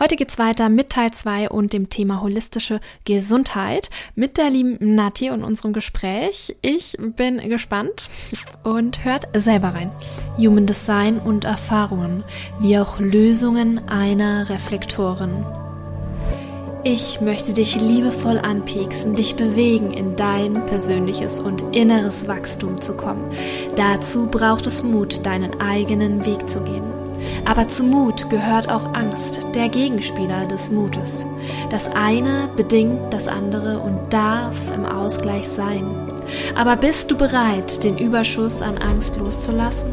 Heute geht's weiter mit Teil 2 und dem Thema holistische Gesundheit mit der lieben Nati und unserem Gespräch. Ich bin gespannt und hört selber rein. Human Design und Erfahrungen, wie auch Lösungen einer Reflektorin. Ich möchte dich liebevoll anpieksen, dich bewegen, in dein persönliches und inneres Wachstum zu kommen. Dazu braucht es Mut, deinen eigenen Weg zu gehen. Aber zu Mut gehört auch Angst, der Gegenspieler des Mutes. Das eine bedingt das andere und darf im Ausgleich sein. Aber bist du bereit, den Überschuss an Angst loszulassen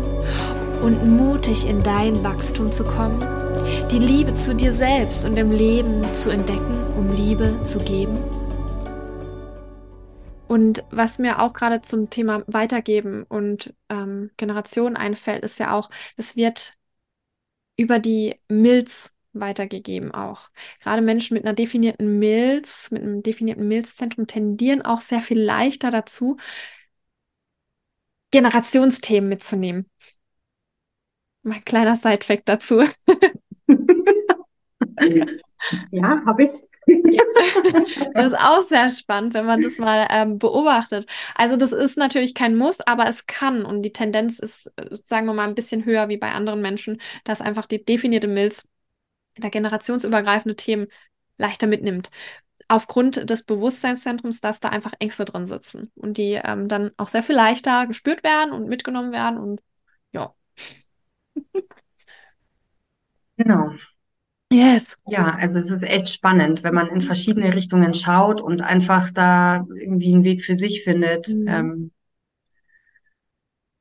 und mutig in dein Wachstum zu kommen? Die Liebe zu dir selbst und im Leben zu entdecken, um Liebe zu geben? Und was mir auch gerade zum Thema Weitergeben und ähm, Generation einfällt, ist ja auch, es wird über die Milz weitergegeben auch. Gerade Menschen mit einer definierten Milz, mit einem definierten Milzzentrum tendieren auch sehr viel leichter dazu, Generationsthemen mitzunehmen. Mein kleiner Sidefact dazu. ja, habe ich. Das ist auch sehr spannend, wenn man das mal ähm, beobachtet. Also das ist natürlich kein Muss, aber es kann und die Tendenz ist, sagen wir mal, ein bisschen höher wie bei anderen Menschen, dass einfach die definierte Milz der generationsübergreifende Themen leichter mitnimmt. Aufgrund des Bewusstseinszentrums, dass da einfach Ängste drin sitzen und die ähm, dann auch sehr viel leichter gespürt werden und mitgenommen werden und ja. Genau. Yes. Ja, also es ist echt spannend, wenn man in verschiedene Richtungen schaut und einfach da irgendwie einen Weg für sich findet, mhm. ähm,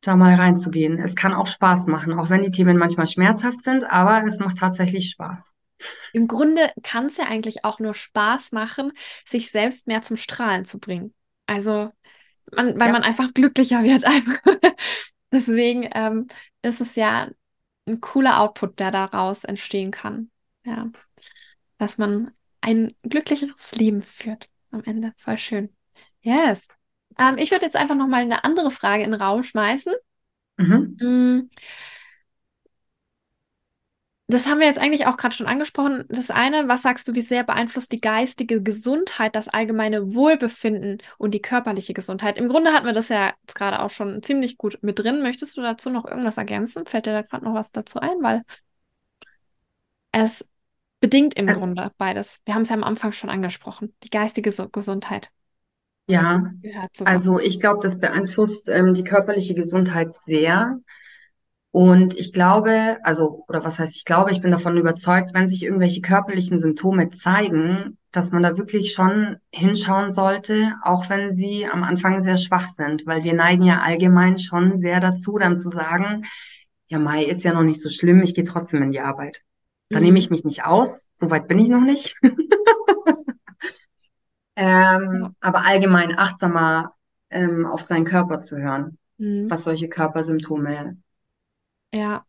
da mal reinzugehen. Es kann auch Spaß machen, auch wenn die Themen manchmal schmerzhaft sind, aber es macht tatsächlich Spaß. Im Grunde kann es ja eigentlich auch nur Spaß machen, sich selbst mehr zum Strahlen zu bringen. Also, man, weil ja. man einfach glücklicher wird. Deswegen ähm, ist es ja ein cooler Output, der daraus entstehen kann. Ja. Dass man ein glücklicheres Leben führt am Ende. Voll schön. Yes. Ähm, ich würde jetzt einfach nochmal eine andere Frage in den Raum schmeißen. Mhm. Mm. Das haben wir jetzt eigentlich auch gerade schon angesprochen. Das eine, was sagst du, wie sehr beeinflusst die geistige Gesundheit das allgemeine Wohlbefinden und die körperliche Gesundheit? Im Grunde hatten wir das ja jetzt gerade auch schon ziemlich gut mit drin. Möchtest du dazu noch irgendwas ergänzen? Fällt dir da gerade noch was dazu ein? Weil es bedingt im also, Grunde beides. Wir haben es ja am Anfang schon angesprochen. Die geistige Gesundheit. Ja, also ich glaube, das beeinflusst ähm, die körperliche Gesundheit sehr. Und ich glaube, also, oder was heißt ich glaube, ich bin davon überzeugt, wenn sich irgendwelche körperlichen Symptome zeigen, dass man da wirklich schon hinschauen sollte, auch wenn sie am Anfang sehr schwach sind, weil wir neigen ja allgemein schon sehr dazu, dann zu sagen, ja, Mai ist ja noch nicht so schlimm, ich gehe trotzdem in die Arbeit. Da mhm. nehme ich mich nicht aus. Soweit bin ich noch nicht. ähm. Aber allgemein achtsamer ähm, auf seinen Körper zu hören, mhm. was solche Körpersymptome. Ja,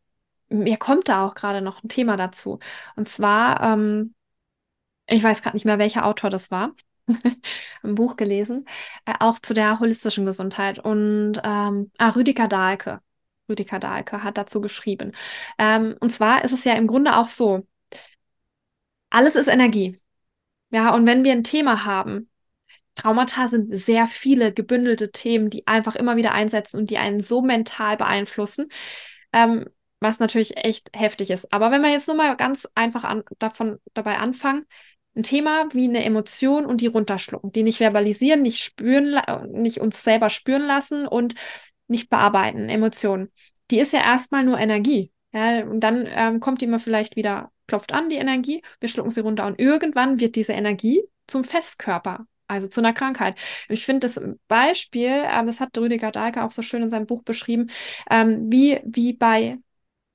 mir kommt da auch gerade noch ein Thema dazu. Und zwar, ähm, ich weiß gerade nicht mehr, welcher Autor das war. ein Buch gelesen, äh, auch zu der holistischen Gesundheit. Und ähm, ah, Rüdiger Dahlke Rüdiger Dahlke hat dazu geschrieben. Ähm, und zwar ist es ja im Grunde auch so, alles ist Energie. Ja, und wenn wir ein Thema haben, Traumata sind sehr viele gebündelte Themen, die einfach immer wieder einsetzen und die einen so mental beeinflussen, ähm, was natürlich echt heftig ist. Aber wenn wir jetzt nur mal ganz einfach an, davon dabei anfangen, ein Thema wie eine Emotion und die runterschlucken, die nicht verbalisieren, nicht spüren, nicht uns selber spüren lassen und nicht bearbeiten, Emotionen. Die ist ja erstmal nur Energie. Ja, und dann ähm, kommt die immer vielleicht wieder, klopft an, die Energie, wir schlucken sie runter und irgendwann wird diese Energie zum Festkörper, also zu einer Krankheit. Ich finde das Beispiel, äh, das hat Rüdiger Dahlke auch so schön in seinem Buch beschrieben, ähm, wie, wie bei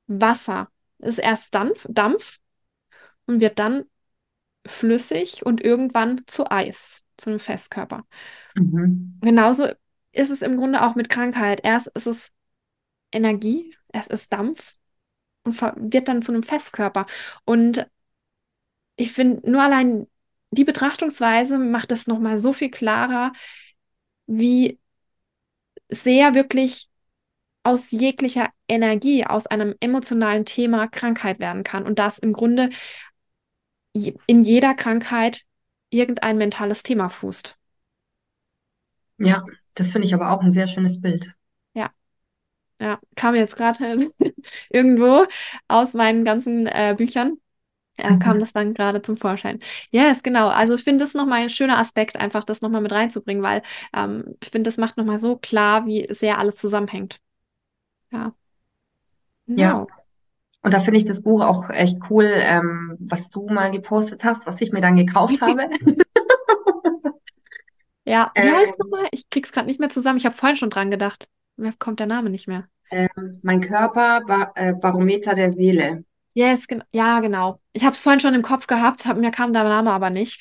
Wasser. Es ist erst Dampf, Dampf und wird dann flüssig und irgendwann zu Eis, zu einem Festkörper. Mhm. Genauso ist es im Grunde auch mit Krankheit. Erst ist es Energie, es ist Dampf und wird dann zu einem Festkörper. Und ich finde, nur allein die Betrachtungsweise macht es nochmal so viel klarer, wie sehr wirklich aus jeglicher Energie, aus einem emotionalen Thema Krankheit werden kann. Und das im Grunde in jeder Krankheit irgendein mentales Thema fußt. Ja, das finde ich aber auch ein sehr schönes Bild. Ja, ja, kam jetzt gerade irgendwo aus meinen ganzen äh, Büchern äh, kam mhm. das dann gerade zum Vorschein. Yes, genau. Also ich finde das nochmal ein schöner Aspekt, einfach das nochmal mit reinzubringen, weil ähm, ich finde, das macht nochmal so klar, wie sehr alles zusammenhängt. Ja. Genau. Ja. Und da finde ich das Buch auch echt cool, ähm, was du mal gepostet hast, was ich mir dann gekauft habe. Ja, wie ähm, heißt nochmal? Ich krieg's gerade nicht mehr zusammen. Ich habe vorhin schon dran gedacht. Mir kommt der Name nicht mehr. Ähm, mein Körper, ba äh, Barometer der Seele. Yes, gen ja, genau. Ich habe es vorhin schon im Kopf gehabt, hab, mir kam der Name aber nicht.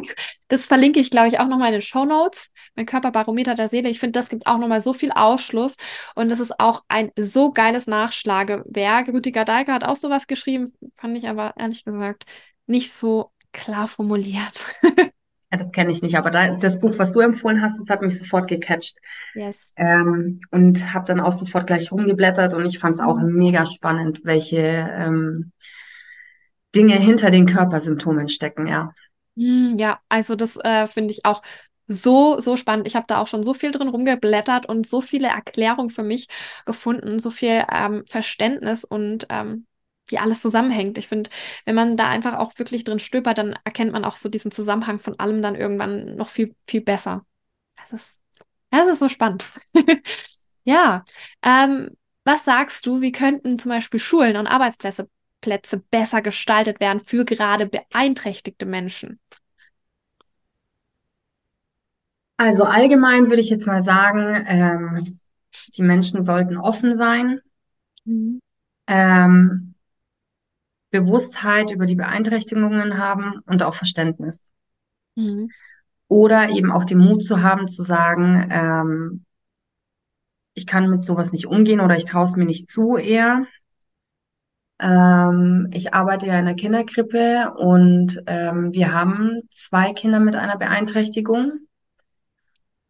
das verlinke ich, glaube ich, auch nochmal in den Show Notes. Mein Körperbarometer der Seele. Ich finde, das gibt auch nochmal so viel Aufschluss und das ist auch ein so geiles Nachschlagewerk. Rüdiger Deiger hat auch sowas geschrieben, fand ich aber ehrlich gesagt nicht so klar formuliert. Ja, das kenne ich nicht, aber da, das Buch, was du empfohlen hast, das hat mich sofort gecatcht. Yes. Ähm, und habe dann auch sofort gleich rumgeblättert und ich fand es auch mega spannend, welche ähm, Dinge hinter den Körpersymptomen stecken, ja. Hm, ja, also das äh, finde ich auch so, so spannend. Ich habe da auch schon so viel drin rumgeblättert und so viele Erklärungen für mich gefunden, so viel ähm, Verständnis und ähm, wie alles zusammenhängt. Ich finde, wenn man da einfach auch wirklich drin stöbert, dann erkennt man auch so diesen Zusammenhang von allem dann irgendwann noch viel, viel besser. Das ist, das ist so spannend. ja. Ähm, was sagst du, wie könnten zum Beispiel Schulen und Arbeitsplätze Plätze besser gestaltet werden für gerade beeinträchtigte Menschen? Also allgemein würde ich jetzt mal sagen, ähm, die Menschen sollten offen sein. Mhm. Ähm, Bewusstheit über die Beeinträchtigungen haben und auch Verständnis. Mhm. Oder eben auch den Mut zu haben, zu sagen, ähm, ich kann mit sowas nicht umgehen oder ich traue es mir nicht zu eher. Ähm, ich arbeite ja in der Kinderkrippe und ähm, wir haben zwei Kinder mit einer Beeinträchtigung.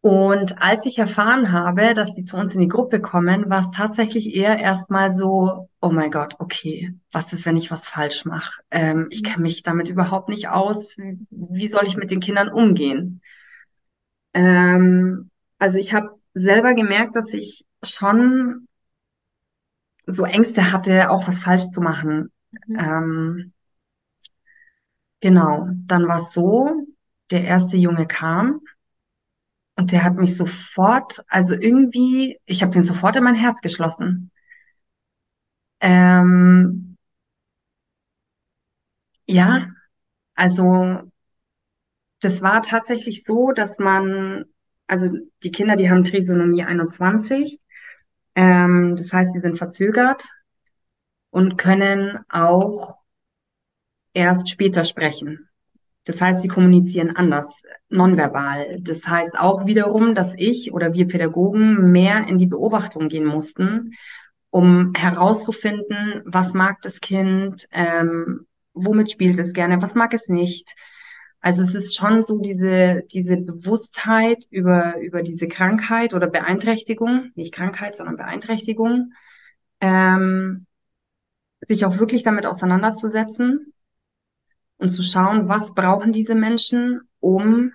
Und als ich erfahren habe, dass die zu uns in die Gruppe kommen, war es tatsächlich eher erstmal so, oh mein Gott, okay, was ist, wenn ich was falsch mache? Ähm, ich kenne mich damit überhaupt nicht aus. Wie soll ich mit den Kindern umgehen? Ähm, also ich habe selber gemerkt, dass ich schon so Ängste hatte, auch was falsch zu machen. Mhm. Ähm, genau, dann war es so, der erste Junge kam und der hat mich sofort, also irgendwie, ich habe den sofort in mein Herz geschlossen. Ähm, ja, also das war tatsächlich so, dass man, also die Kinder, die haben Trisonomie 21, ähm, das heißt, sie sind verzögert und können auch erst später sprechen. Das heißt, sie kommunizieren anders, nonverbal. Das heißt auch wiederum, dass ich oder wir Pädagogen mehr in die Beobachtung gehen mussten, um herauszufinden, was mag das Kind, ähm, womit spielt es gerne, was mag es nicht. Also es ist schon so diese, diese Bewusstheit über, über diese Krankheit oder Beeinträchtigung, nicht Krankheit, sondern Beeinträchtigung, ähm, sich auch wirklich damit auseinanderzusetzen und zu schauen, was brauchen diese Menschen, um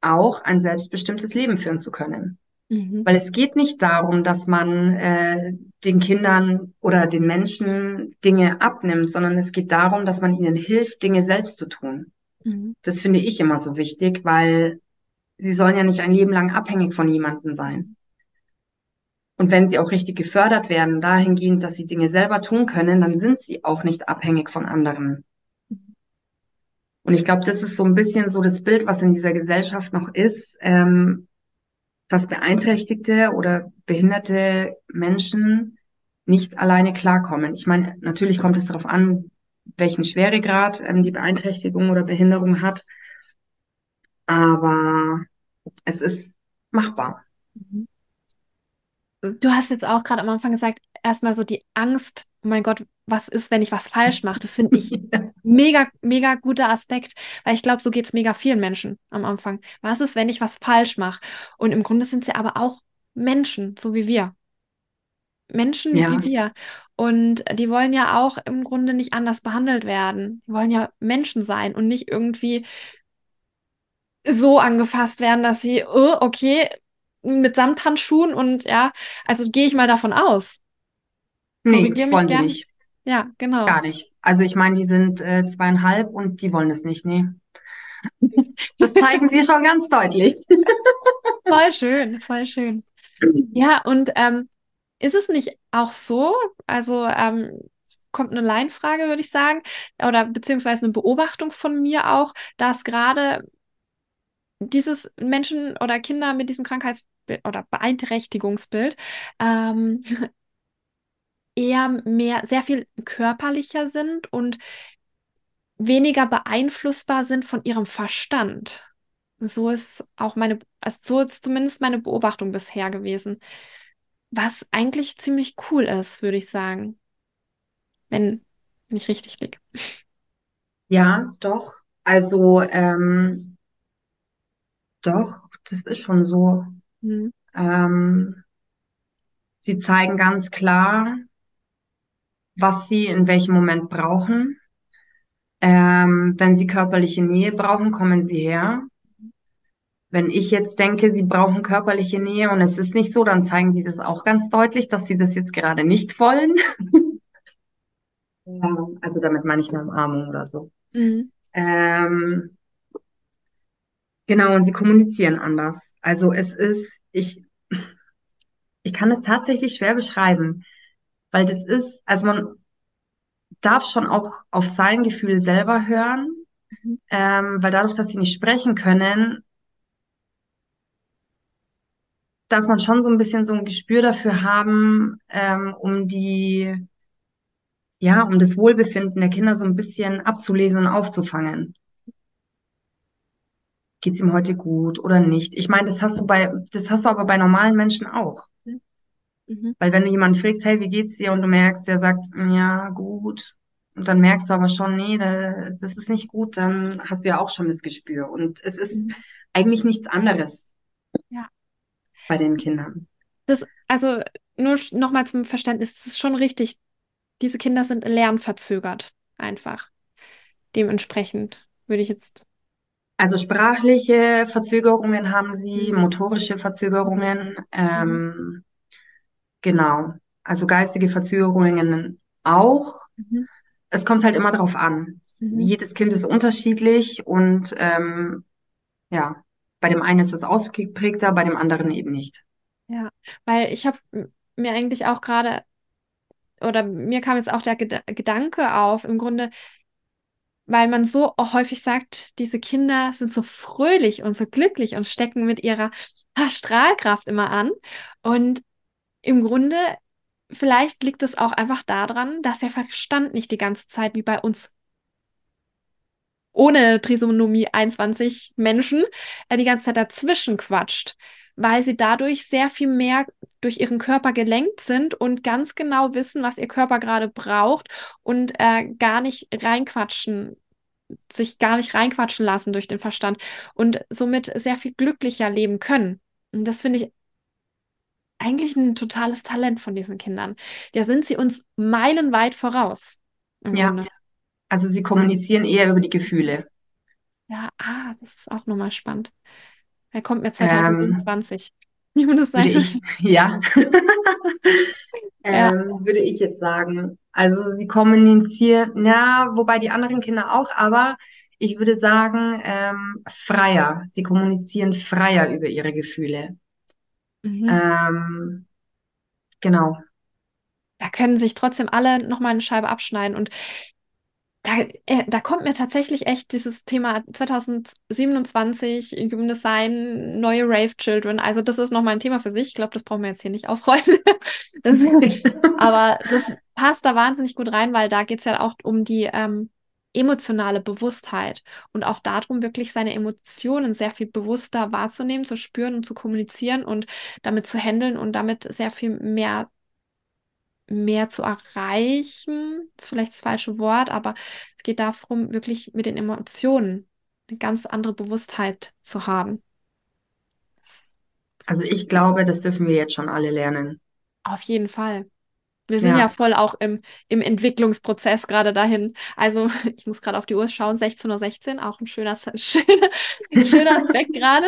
auch ein selbstbestimmtes Leben führen zu können. Mhm. Weil es geht nicht darum, dass man äh, den Kindern oder den Menschen Dinge abnimmt, sondern es geht darum, dass man ihnen hilft, Dinge selbst zu tun. Mhm. Das finde ich immer so wichtig, weil sie sollen ja nicht ein Leben lang abhängig von jemandem sein. Und wenn sie auch richtig gefördert werden, dahingehend, dass sie Dinge selber tun können, dann sind sie auch nicht abhängig von anderen. Und ich glaube, das ist so ein bisschen so das Bild, was in dieser Gesellschaft noch ist, ähm, dass beeinträchtigte oder behinderte Menschen nicht alleine klarkommen. Ich meine, natürlich kommt es darauf an, welchen Schweregrad ähm, die Beeinträchtigung oder Behinderung hat. Aber es ist machbar. Du hast jetzt auch gerade am Anfang gesagt, erstmal so die Angst, oh mein Gott, was ist, wenn ich was falsch mache? Das finde ich mega, mega guter Aspekt, weil ich glaube, so geht es mega vielen Menschen am Anfang. Was ist, wenn ich was falsch mache? Und im Grunde sind sie aber auch Menschen, so wie wir. Menschen ja. wie wir. Und die wollen ja auch im Grunde nicht anders behandelt werden. Die wollen ja Menschen sein und nicht irgendwie so angefasst werden, dass sie, oh, okay, mit Samthandschuhen und ja, also gehe ich mal davon aus. Nee, wollen sie gern. nicht. Ja, genau. Gar nicht. Also ich meine, die sind äh, zweieinhalb und die wollen es nicht, nee. Das zeigen sie schon ganz deutlich. Voll schön, voll schön. Ja, und ähm, ist es nicht auch so, also ähm, kommt eine Laienfrage, würde ich sagen, oder beziehungsweise eine Beobachtung von mir auch, dass gerade dieses Menschen oder Kinder mit diesem Krankheitsbild oder Beeinträchtigungsbild ähm, eher mehr, sehr viel körperlicher sind und weniger beeinflussbar sind von ihrem Verstand. So ist auch meine, also so ist zumindest meine Beobachtung bisher gewesen. Was eigentlich ziemlich cool ist, würde ich sagen. Wenn, wenn ich richtig liege. Ja, doch. Also, ähm, doch, das ist schon so. Mhm. Ähm, sie zeigen ganz klar, was sie in welchem Moment brauchen. Ähm, wenn sie körperliche Nähe brauchen, kommen sie her. Wenn ich jetzt denke, sie brauchen körperliche Nähe und es ist nicht so, dann zeigen sie das auch ganz deutlich, dass sie das jetzt gerade nicht wollen. also damit meine ich eine Umarmung oder so. Mhm. Ähm, genau, und sie kommunizieren anders. Also es ist, ich, ich kann es tatsächlich schwer beschreiben, weil das ist, also man darf schon auch auf sein Gefühl selber hören, mhm. ähm, weil dadurch, dass sie nicht sprechen können, darf man schon so ein bisschen so ein Gespür dafür haben, ähm, um die, ja, um das Wohlbefinden der Kinder so ein bisschen abzulesen und aufzufangen. Geht's ihm heute gut oder nicht? Ich meine, das hast du bei, das hast du aber bei normalen Menschen auch. Mhm. Weil wenn du jemanden fragst, hey, wie geht's dir? Und du merkst, der sagt, ja, gut. Und dann merkst du aber schon, nee, das ist nicht gut, dann hast du ja auch schon das Gespür. Und es ist mhm. eigentlich nichts anderes. Ja bei den Kindern. Das, also nur nochmal zum Verständnis, das ist schon richtig. Diese Kinder sind lernverzögert, einfach. Dementsprechend würde ich jetzt. Also sprachliche Verzögerungen haben sie, mhm. motorische Verzögerungen, ähm, genau. Also geistige Verzögerungen auch. Mhm. Es kommt halt immer darauf an. Mhm. Jedes Kind ist unterschiedlich und ähm, ja, bei dem einen ist es ausgeprägter, bei dem anderen eben nicht. Ja, weil ich habe mir eigentlich auch gerade, oder mir kam jetzt auch der Ged Gedanke auf, im Grunde, weil man so häufig sagt, diese Kinder sind so fröhlich und so glücklich und stecken mit ihrer Strahlkraft immer an. Und im Grunde, vielleicht liegt es auch einfach daran, dass der Verstand nicht die ganze Zeit wie bei uns ohne Trisonomie 21 Menschen äh, die ganze Zeit dazwischen quatscht, weil sie dadurch sehr viel mehr durch ihren Körper gelenkt sind und ganz genau wissen, was ihr Körper gerade braucht und äh, gar nicht reinquatschen, sich gar nicht reinquatschen lassen durch den Verstand und somit sehr viel glücklicher leben können. Und das finde ich eigentlich ein totales Talent von diesen Kindern. Da sind sie uns meilenweit voraus. Ja. Grunde. Also sie kommunizieren eher über die Gefühle. Ja, ah, das ist auch nochmal spannend. Er kommt mir 2027. Ähm, würde ich, ja. ähm, ja. Würde ich jetzt sagen. Also sie kommunizieren, ja, wobei die anderen Kinder auch, aber ich würde sagen, ähm, freier. Sie kommunizieren freier über ihre Gefühle. Mhm. Ähm, genau. Da können sich trotzdem alle nochmal eine Scheibe abschneiden. Und da, äh, da kommt mir tatsächlich echt dieses Thema 2027, Human Design, neue Rave Children. Also, das ist nochmal ein Thema für sich. Ich glaube, das brauchen wir jetzt hier nicht aufrollen. das, aber das passt da wahnsinnig gut rein, weil da geht es ja auch um die ähm, emotionale Bewusstheit und auch darum, wirklich seine Emotionen sehr viel bewusster wahrzunehmen, zu spüren und zu kommunizieren und damit zu handeln und damit sehr viel mehr mehr zu erreichen, ist vielleicht das falsche Wort, aber es geht darum, wirklich mit den Emotionen eine ganz andere Bewusstheit zu haben. Also ich glaube, das dürfen wir jetzt schon alle lernen. Auf jeden Fall. Wir sind ja, ja voll auch im, im Entwicklungsprozess gerade dahin. Also ich muss gerade auf die Uhr schauen, 16.16 Uhr, auch ein schöner, schöner, schöner Aspekt gerade.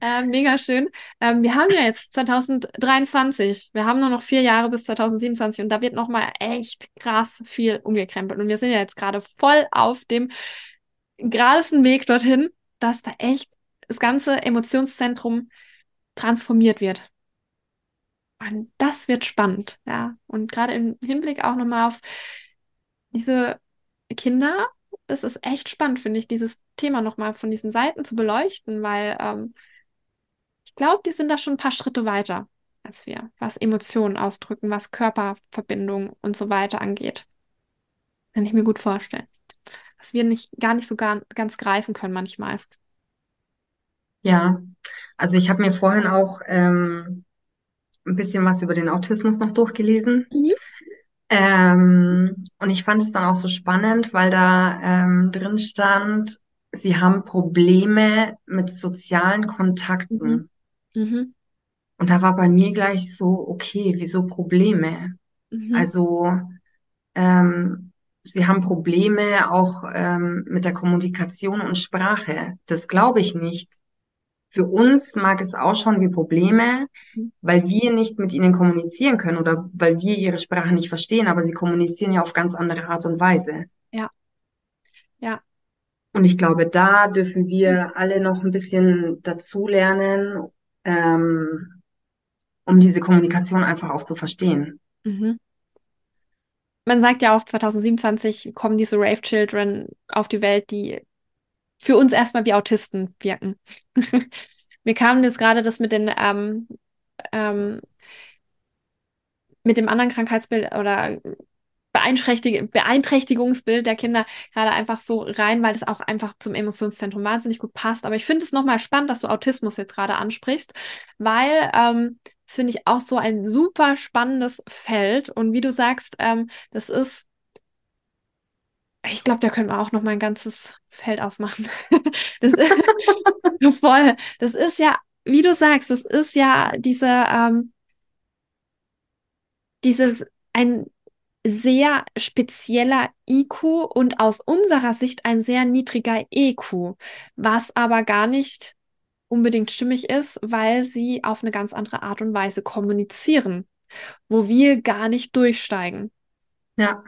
Äh, mega schön. Ähm, wir haben ja jetzt 2023. Wir haben nur noch vier Jahre bis 2027 und da wird nochmal echt krass viel umgekrempelt. Und wir sind ja jetzt gerade voll auf dem geradesten Weg dorthin, dass da echt das ganze Emotionszentrum transformiert wird. Und das wird spannend, ja. Und gerade im Hinblick auch nochmal auf diese Kinder, das ist echt spannend, finde ich, dieses Thema nochmal von diesen Seiten zu beleuchten, weil ähm, ich glaube, die sind da schon ein paar Schritte weiter als wir, was Emotionen ausdrücken, was Körperverbindung und so weiter angeht. Kann ich mir gut vorstellen. Was wir nicht, gar nicht so gar, ganz greifen können manchmal. Ja, also ich habe mir vorhin auch ähm, ein bisschen was über den Autismus noch durchgelesen. Mhm. Ähm, und ich fand es dann auch so spannend, weil da ähm, drin stand, sie haben Probleme mit sozialen Kontakten. Mhm. Mhm. Und da war bei mir gleich so, okay, wieso Probleme? Mhm. Also ähm, sie haben Probleme auch ähm, mit der Kommunikation und Sprache. Das glaube ich nicht. Für uns mag es ausschauen wie Probleme, mhm. weil wir nicht mit ihnen kommunizieren können oder weil wir ihre Sprache nicht verstehen, aber sie kommunizieren ja auf ganz andere Art und Weise. Ja. Ja. Und ich glaube, da dürfen wir alle noch ein bisschen dazulernen, ähm, um diese Kommunikation einfach auch zu verstehen. Mhm. Man sagt ja auch, 2027 kommen diese Rave Children auf die Welt, die für uns erstmal wie Autisten wirken. Mir kam jetzt gerade das mit den ähm, ähm, mit dem anderen Krankheitsbild oder Beeinträchtig Beeinträchtigungsbild der Kinder gerade einfach so rein, weil das auch einfach zum Emotionszentrum wahnsinnig gut passt. Aber ich finde es nochmal spannend, dass du Autismus jetzt gerade ansprichst, weil ähm, das finde ich auch so ein super spannendes Feld. Und wie du sagst, ähm, das ist ich glaube, da können wir auch noch mal ein ganzes Feld aufmachen. das ist voll. Das ist ja, wie du sagst, das ist ja diese, ähm, dieses ein sehr spezieller IQ und aus unserer Sicht ein sehr niedriger EQ, was aber gar nicht unbedingt stimmig ist, weil sie auf eine ganz andere Art und Weise kommunizieren, wo wir gar nicht durchsteigen. Ja.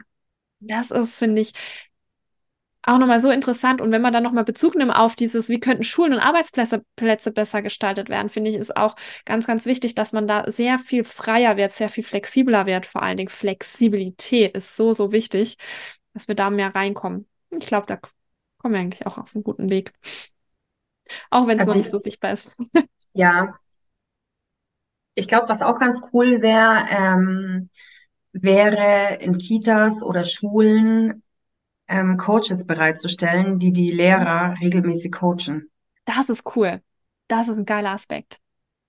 Das ist, finde ich, auch nochmal so interessant. Und wenn man dann nochmal Bezug nimmt auf dieses, wie könnten Schulen und Arbeitsplätze Plätze besser gestaltet werden, finde ich, ist auch ganz, ganz wichtig, dass man da sehr viel freier wird, sehr viel flexibler wird. Vor allen Dingen Flexibilität ist so, so wichtig, dass wir da mehr reinkommen. Ich glaube, da kommen wir eigentlich auch auf einen guten Weg. Auch wenn es also noch nicht so sichtbar ist. Ja. Ich glaube, was auch ganz cool wäre, ähm, wäre in Kitas oder Schulen ähm, Coaches bereitzustellen, die die Lehrer regelmäßig coachen. Das ist cool. Das ist ein geiler Aspekt.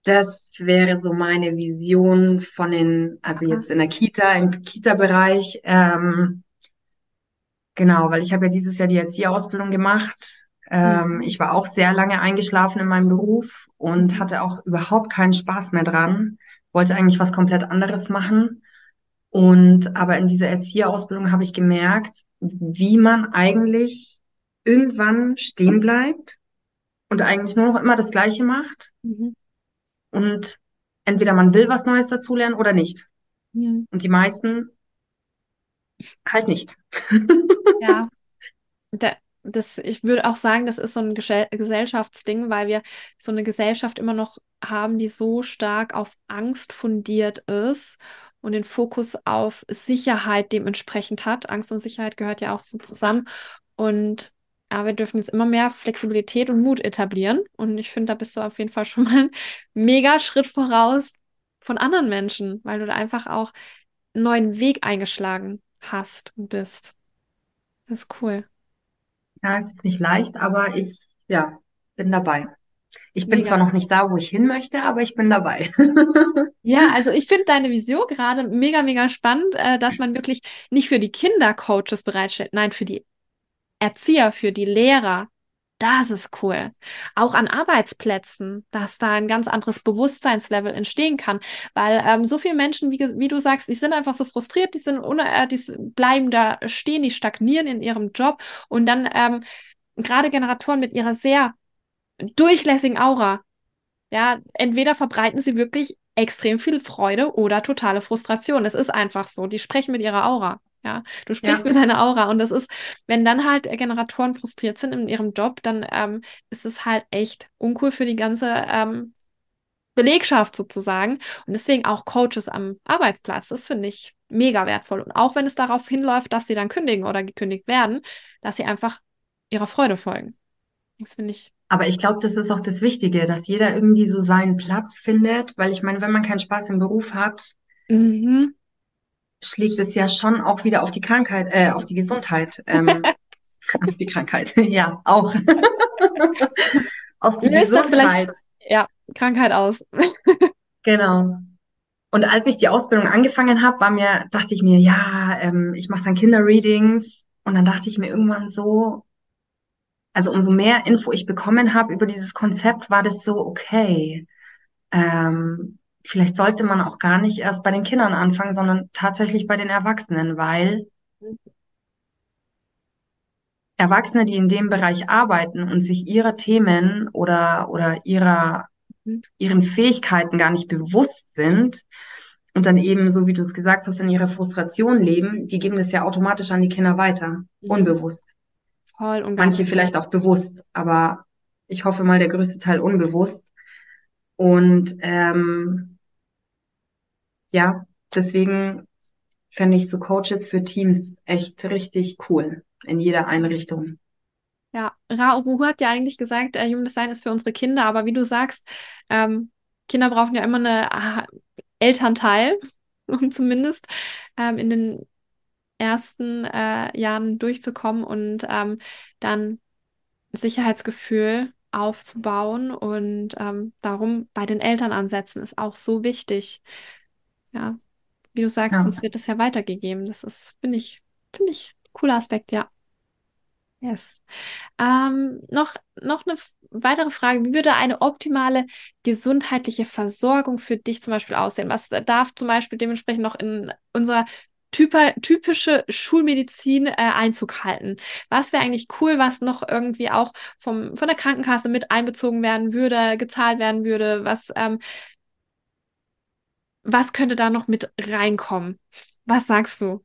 Das wäre so meine Vision von den, also Aha. jetzt in der Kita, im Kita-Bereich. Ähm, genau, weil ich habe ja dieses Jahr die Erzieherausbildung gemacht. Ähm, mhm. Ich war auch sehr lange eingeschlafen in meinem Beruf und mhm. hatte auch überhaupt keinen Spaß mehr dran. Wollte eigentlich was komplett anderes machen. Und aber in dieser Erzieherausbildung habe ich gemerkt, wie man eigentlich irgendwann stehen bleibt und eigentlich nur noch immer das Gleiche macht. Mhm. Und entweder man will was Neues dazulernen oder nicht. Mhm. Und die meisten halt nicht. Ja. Da, das, ich würde auch sagen, das ist so ein Gesellschaftsding, weil wir so eine Gesellschaft immer noch haben, die so stark auf Angst fundiert ist und den Fokus auf Sicherheit dementsprechend hat. Angst und Sicherheit gehört ja auch so zusammen. Und ja, wir dürfen jetzt immer mehr Flexibilität und Mut etablieren. Und ich finde, da bist du auf jeden Fall schon mal ein mega Schritt voraus von anderen Menschen, weil du da einfach auch einen neuen Weg eingeschlagen hast und bist. Das ist cool. Ja, es ist nicht leicht, aber ich, ja, bin dabei. Ich bin Mega. zwar noch nicht da, wo ich hin möchte, aber ich bin dabei. ja, also ich finde deine Vision gerade mega, mega spannend, äh, dass man wirklich nicht für die Kinder Coaches bereitstellt, nein, für die Erzieher, für die Lehrer Das ist cool. Auch an Arbeitsplätzen, dass da ein ganz anderes Bewusstseinslevel entstehen kann. Weil ähm, so viele Menschen, wie, wie, du sagst, die sind einfach so frustriert, die sind äh, die bleiben da stehen, die stagnieren in ihrem Job. Und dann ähm, gerade Generatoren mit ihrer sehr durchlässigen Aura, ja, entweder verbreiten sie wirklich extrem viel Freude oder totale Frustration. Es ist einfach so. Die sprechen mit ihrer Aura. Ja, du sprichst ja. mit deiner Aura und das ist, wenn dann halt Generatoren frustriert sind in ihrem Job, dann ähm, ist es halt echt uncool für die ganze ähm, Belegschaft sozusagen. Und deswegen auch Coaches am Arbeitsplatz. Das finde ich mega wertvoll. Und auch wenn es darauf hinläuft, dass sie dann kündigen oder gekündigt werden, dass sie einfach ihrer Freude folgen. Das finde ich. Aber ich glaube, das ist auch das Wichtige, dass jeder irgendwie so seinen Platz findet, weil ich meine, wenn man keinen Spaß im Beruf hat, mhm schlägt es ja schon auch wieder auf die Krankheit, äh, auf die Gesundheit. Ähm, auf die Krankheit, ja, auch. auf die Löst Gesundheit. Ja, Krankheit aus. genau. Und als ich die Ausbildung angefangen habe, war mir, dachte ich mir, ja, ähm, ich mache dann Kinderreadings. Und dann dachte ich mir irgendwann so, also umso mehr Info ich bekommen habe über dieses Konzept, war das so, okay, ähm, vielleicht sollte man auch gar nicht erst bei den Kindern anfangen, sondern tatsächlich bei den Erwachsenen, weil Erwachsene, die in dem Bereich arbeiten und sich ihrer Themen oder, oder ihrer, ihren Fähigkeiten gar nicht bewusst sind und dann eben, so wie du es gesagt hast, in ihrer Frustration leben, die geben das ja automatisch an die Kinder weiter, mhm. unbewusst. Voll und Manche vielleicht auch bewusst, aber ich hoffe mal der größte Teil unbewusst. Und ähm, ja, deswegen fände ich so Coaches für Teams echt richtig cool in jeder Einrichtung. Ja, Ra hat ja eigentlich gesagt, äh, Human Design ist für unsere Kinder, aber wie du sagst, ähm, Kinder brauchen ja immer einen ah, Elternteil, um zumindest ähm, in den ersten äh, Jahren durchzukommen und ähm, dann Sicherheitsgefühl aufzubauen und ähm, darum bei den Eltern ansetzen ist auch so wichtig ja, wie du sagst, ja. sonst wird das ja weitergegeben. Das ist, finde ich, finde ich, cooler Aspekt, ja. Yes. Ähm, noch, noch eine weitere Frage. Wie würde eine optimale gesundheitliche Versorgung für dich zum Beispiel aussehen? Was darf zum Beispiel dementsprechend noch in unserer typische Schulmedizin äh, Einzug halten? Was wäre eigentlich cool, was noch irgendwie auch vom, von der Krankenkasse mit einbezogen werden würde, gezahlt werden würde? Was ähm, was könnte da noch mit reinkommen? Was sagst du?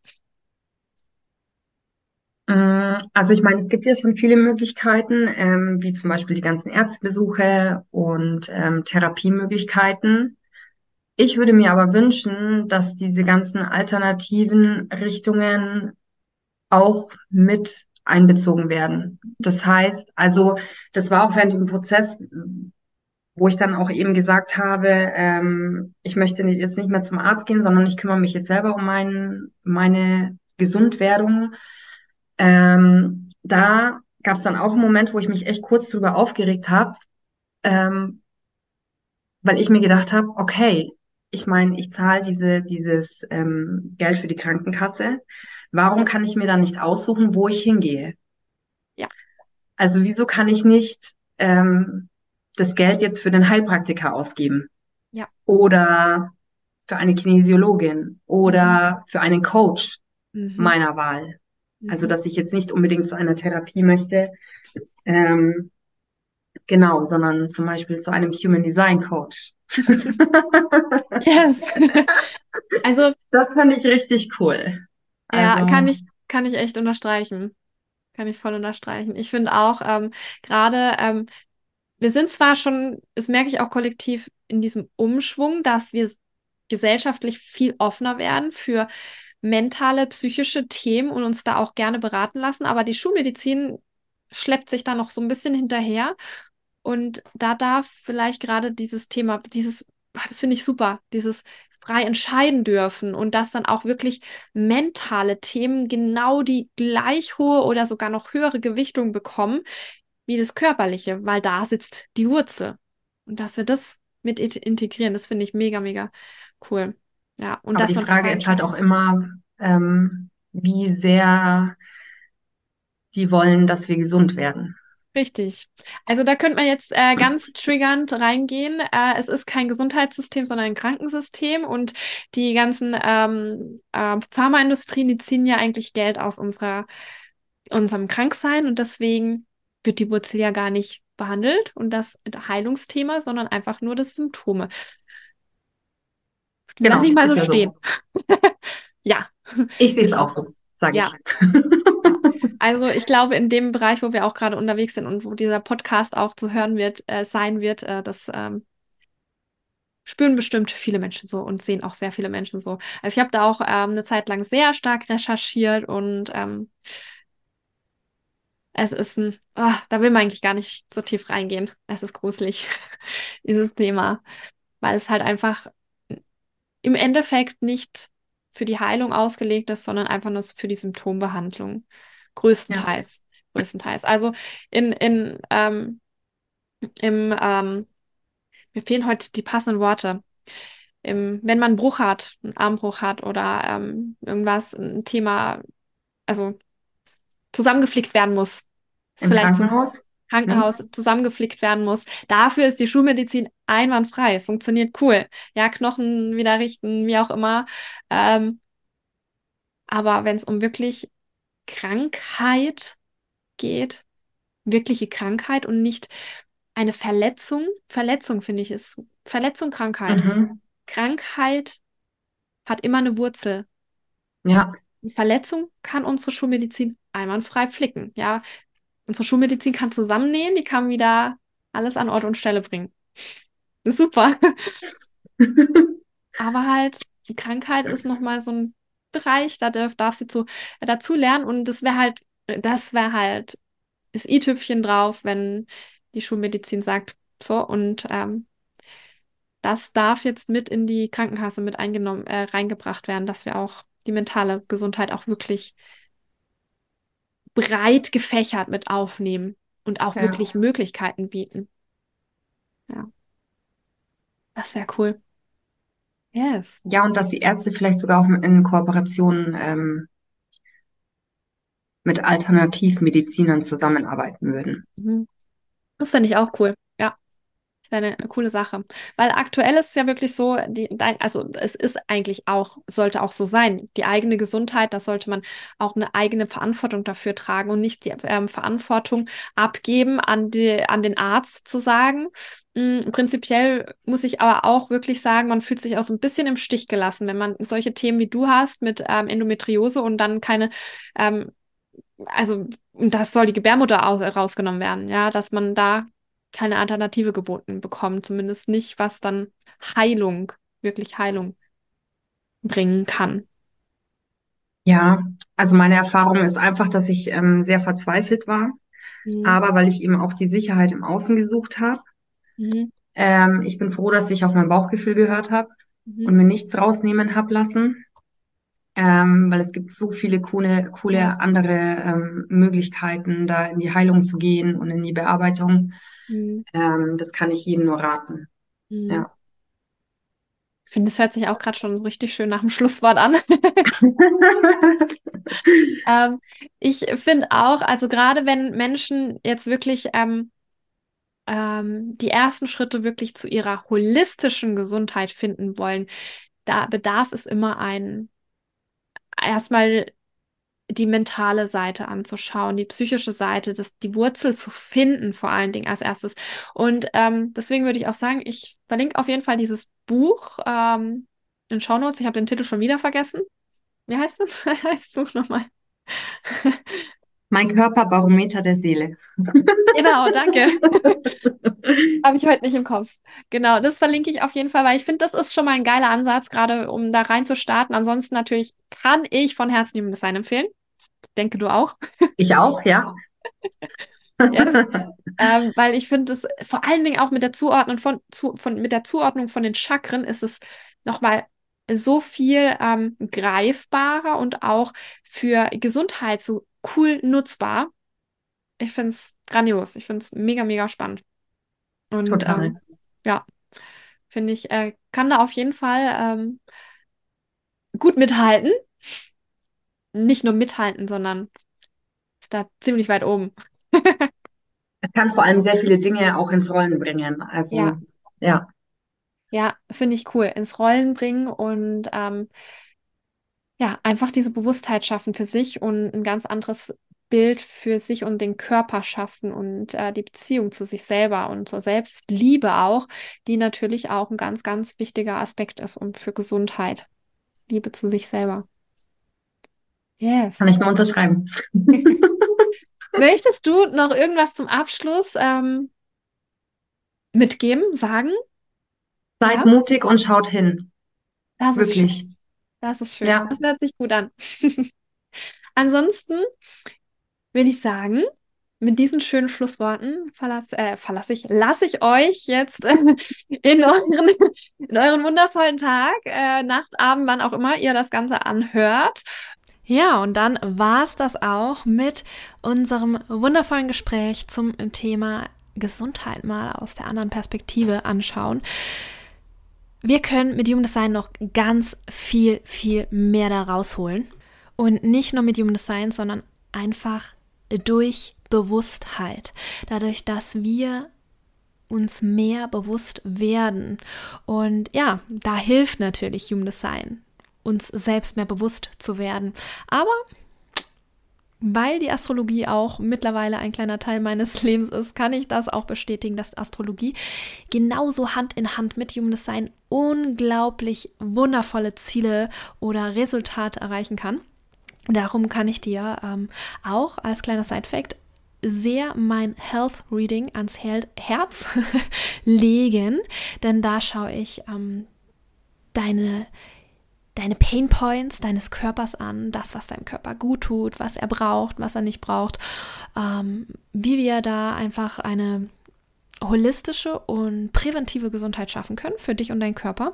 Mm, also ich meine, es gibt ja schon viele Möglichkeiten, ähm, wie zum Beispiel die ganzen Ärztebesuche und ähm, Therapiemöglichkeiten. Ich würde mir aber wünschen, dass diese ganzen alternativen Richtungen auch mit einbezogen werden. Das heißt, also das war auch während dem Prozess, wo ich dann auch eben gesagt habe, ähm, ich möchte jetzt nicht mehr zum Arzt gehen, sondern ich kümmere mich jetzt selber um mein, meine Gesundwerdung. Ähm, da gab es dann auch einen Moment, wo ich mich echt kurz drüber aufgeregt habe, ähm, weil ich mir gedacht habe, okay, ich meine, ich zahle diese, dieses ähm, Geld für die Krankenkasse. Warum kann ich mir dann nicht aussuchen, wo ich hingehe? Ja. Also wieso kann ich nicht ähm, das Geld jetzt für den Heilpraktiker ausgeben. Ja. Oder für eine Kinesiologin oder mhm. für einen Coach mhm. meiner Wahl. Mhm. Also, dass ich jetzt nicht unbedingt zu einer Therapie möchte, ähm, genau, sondern zum Beispiel zu einem Human Design Coach. yes. also, das fand ich richtig cool. Ja, also, kann ich, kann ich echt unterstreichen. Kann ich voll unterstreichen. Ich finde auch, ähm, gerade ähm, wir sind zwar schon, das merke ich auch kollektiv in diesem Umschwung, dass wir gesellschaftlich viel offener werden für mentale, psychische Themen und uns da auch gerne beraten lassen, aber die Schulmedizin schleppt sich da noch so ein bisschen hinterher. Und da darf vielleicht gerade dieses Thema, dieses, ah, das finde ich super, dieses frei entscheiden dürfen und dass dann auch wirklich mentale Themen genau die gleich hohe oder sogar noch höhere Gewichtung bekommen, wie das Körperliche, weil da sitzt die Wurzel. Und dass wir das mit integrieren, das finde ich mega, mega cool. Ja, und Aber dass die Frage ist halt auch immer, ähm, wie sehr die wollen, dass wir gesund werden. Richtig. Also da könnte man jetzt äh, ganz triggernd reingehen. Äh, es ist kein Gesundheitssystem, sondern ein Krankensystem und die ganzen ähm, äh, Pharmaindustrien, die ziehen ja eigentlich Geld aus unserer, unserem Kranksein und deswegen wird die Wurzel ja gar nicht behandelt und das Heilungsthema, sondern einfach nur das Symptome. Genau, Lass ich mal so ja stehen. So. ja. Ich sehe es auch so, sage ja. ich. also ich glaube, in dem Bereich, wo wir auch gerade unterwegs sind und wo dieser Podcast auch zu hören wird, äh, sein wird, äh, das ähm, spüren bestimmt viele Menschen so und sehen auch sehr viele Menschen so. Also ich habe da auch ähm, eine Zeit lang sehr stark recherchiert und ähm, es ist ein, oh, da will man eigentlich gar nicht so tief reingehen. Es ist gruselig, dieses Thema, weil es halt einfach im Endeffekt nicht für die Heilung ausgelegt ist, sondern einfach nur für die Symptombehandlung. Größtenteils. Ja. Größtenteils. Also in, in ähm, im, ähm, mir fehlen heute die passenden Worte. Im, wenn man einen Bruch hat, einen Armbruch hat oder ähm, irgendwas, ein Thema, also zusammengeflickt werden muss. Ist Im vielleicht Krankenhaus? So Krankenhaus mhm. zusammengeflickt werden muss. Dafür ist die Schulmedizin einwandfrei, funktioniert cool. Ja, Knochen wieder richten, wie auch immer. Ähm, aber wenn es um wirklich Krankheit geht, wirkliche Krankheit und nicht eine Verletzung, Verletzung finde ich ist Verletzung, Krankheit. Mhm. Krankheit hat immer eine Wurzel. Ja. Eine Verletzung kann unsere Schulmedizin einwandfrei flicken. Ja, Unsere Schulmedizin kann zusammennähen, die kann wieder alles an Ort und Stelle bringen. Das ist super. Aber halt, die Krankheit ist nochmal so ein Bereich, da darf, darf sie zu, äh, dazu lernen und das wäre halt, das wäre halt das i-Tüpfchen drauf, wenn die Schulmedizin sagt, so und ähm, das darf jetzt mit in die Krankenkasse mit eingenommen, äh, reingebracht werden, dass wir auch die mentale Gesundheit auch wirklich breit gefächert mit aufnehmen und auch ja. wirklich Möglichkeiten bieten. Ja. Das wäre cool. Yes. Ja, und dass die Ärzte vielleicht sogar auch in Kooperation ähm, mit Alternativmedizinern zusammenarbeiten würden. Mhm. Das fände ich auch cool. Das wäre eine coole Sache. Weil aktuell ist es ja wirklich so, die, also es ist eigentlich auch, sollte auch so sein. Die eigene Gesundheit, da sollte man auch eine eigene Verantwortung dafür tragen und nicht die ähm, Verantwortung abgeben an, die, an den Arzt zu sagen. Prinzipiell muss ich aber auch wirklich sagen, man fühlt sich auch so ein bisschen im Stich gelassen, wenn man solche Themen wie du hast mit ähm, Endometriose und dann keine ähm, also das soll die Gebärmutter aus, rausgenommen werden, ja, dass man da keine Alternative geboten bekommen, zumindest nicht, was dann Heilung, wirklich Heilung bringen kann. Ja, also meine Erfahrung ist einfach, dass ich ähm, sehr verzweifelt war, mhm. aber weil ich eben auch die Sicherheit im Außen gesucht habe. Mhm. Ähm, ich bin froh, dass ich auf mein Bauchgefühl gehört habe mhm. und mir nichts rausnehmen habe lassen, ähm, weil es gibt so viele coole, coole andere ähm, Möglichkeiten, da in die Heilung zu gehen und in die Bearbeitung. Mhm. Ähm, das kann ich jedem nur raten. Mhm. Ja. Ich finde, es hört sich auch gerade schon so richtig schön nach dem Schlusswort an. ähm, ich finde auch, also gerade wenn Menschen jetzt wirklich ähm, ähm, die ersten Schritte wirklich zu ihrer holistischen Gesundheit finden wollen, da bedarf es immer ein erstmal die mentale Seite anzuschauen, die psychische Seite, das, die Wurzel zu finden, vor allen Dingen als erstes. Und ähm, deswegen würde ich auch sagen, ich verlinke auf jeden Fall dieses Buch ähm, in Shownotes. Ich habe den Titel schon wieder vergessen. Wie heißt es? heißt du nochmal? Mein Körperbarometer der Seele. Genau, danke. Habe ich heute nicht im Kopf. Genau, das verlinke ich auf jeden Fall, weil ich finde, das ist schon mal ein geiler Ansatz, gerade um da rein zu starten. Ansonsten natürlich kann ich von Herzen Human Design empfehlen. Ich denke, du auch. Ich auch, ja. yes. ähm, weil ich finde es vor allen Dingen auch mit der Zuordnung von, zu, von mit der Zuordnung von den Chakren ist es nochmal so viel ähm, greifbarer und auch für Gesundheit so cool nutzbar. Ich finde es grandios. Ich finde es mega, mega spannend. Und Total. Ähm, ja, finde ich, äh, kann da auf jeden Fall ähm, gut mithalten. Nicht nur mithalten, sondern ist da ziemlich weit oben. kann vor allem sehr viele Dinge auch ins Rollen bringen. Also Ja. ja. Ja, finde ich cool. Ins Rollen bringen und ähm, ja, einfach diese Bewusstheit schaffen für sich und ein ganz anderes Bild für sich und den Körper schaffen und äh, die Beziehung zu sich selber und zur Selbstliebe auch, die natürlich auch ein ganz, ganz wichtiger Aspekt ist und für Gesundheit. Liebe zu sich selber. Yes. Kann ich nur unterschreiben. Möchtest du noch irgendwas zum Abschluss ähm, mitgeben, sagen? Seid Ja? mutig und schaut hin. Das. Wirklich. Das ist schön. Ja. Das hört sich gut an. Ansonsten würde ich sagen, mit diesen schönen Schlussworten verlasse, äh, verlasse ich, lasse ich euch jetzt äh, in euren, in euren wundervollen Tag, äh, Nacht, Abend, wann auch immer ihr das Ganze anhört. Ja, und dann war's das auch mit unserem wundervollen Gespräch zum Thema Gesundheit mal aus der anderen Perspektive anschauen. Wir können mit Human Design noch ganz viel, viel mehr da rausholen. Und nicht nur mit Human Design, sondern einfach durch Bewusstheit. Dadurch, dass wir uns mehr bewusst werden. Und ja, da hilft natürlich Human Design, uns selbst mehr bewusst zu werden. Aber weil die Astrologie auch mittlerweile ein kleiner Teil meines Lebens ist, kann ich das auch bestätigen, dass Astrologie genauso Hand in Hand mit Human Design unglaublich wundervolle Ziele oder Resultate erreichen kann. Darum kann ich dir ähm, auch als kleiner Side-Fact sehr mein Health Reading ans Herz legen, denn da schaue ich ähm, deine deine Pain Points deines Körpers an, das, was deinem Körper gut tut, was er braucht, was er nicht braucht, ähm, wie wir da einfach eine holistische und präventive Gesundheit schaffen können für dich und deinen Körper.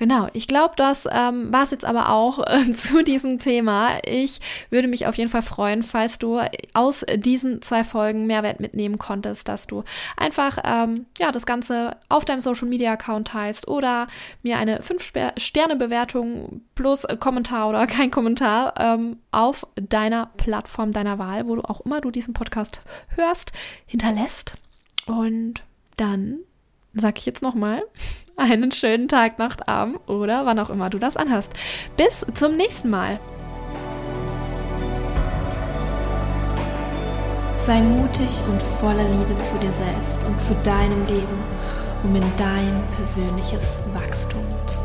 Genau, ich glaube, das ähm, war es jetzt aber auch äh, zu diesem Thema. Ich würde mich auf jeden Fall freuen, falls du aus diesen zwei Folgen Mehrwert mitnehmen konntest, dass du einfach ähm, ja das Ganze auf deinem Social Media Account teilst oder mir eine 5-Sterne-Bewertung plus Kommentar oder kein Kommentar ähm, auf deiner Plattform deiner Wahl, wo du auch immer du diesen Podcast hörst, hinterlässt. Und dann sage ich jetzt nochmal, einen schönen Tag, Nacht, Abend oder wann auch immer du das anhörst. Bis zum nächsten Mal. Sei mutig und voller Liebe zu dir selbst und zu deinem Leben, um in dein persönliches Wachstum zu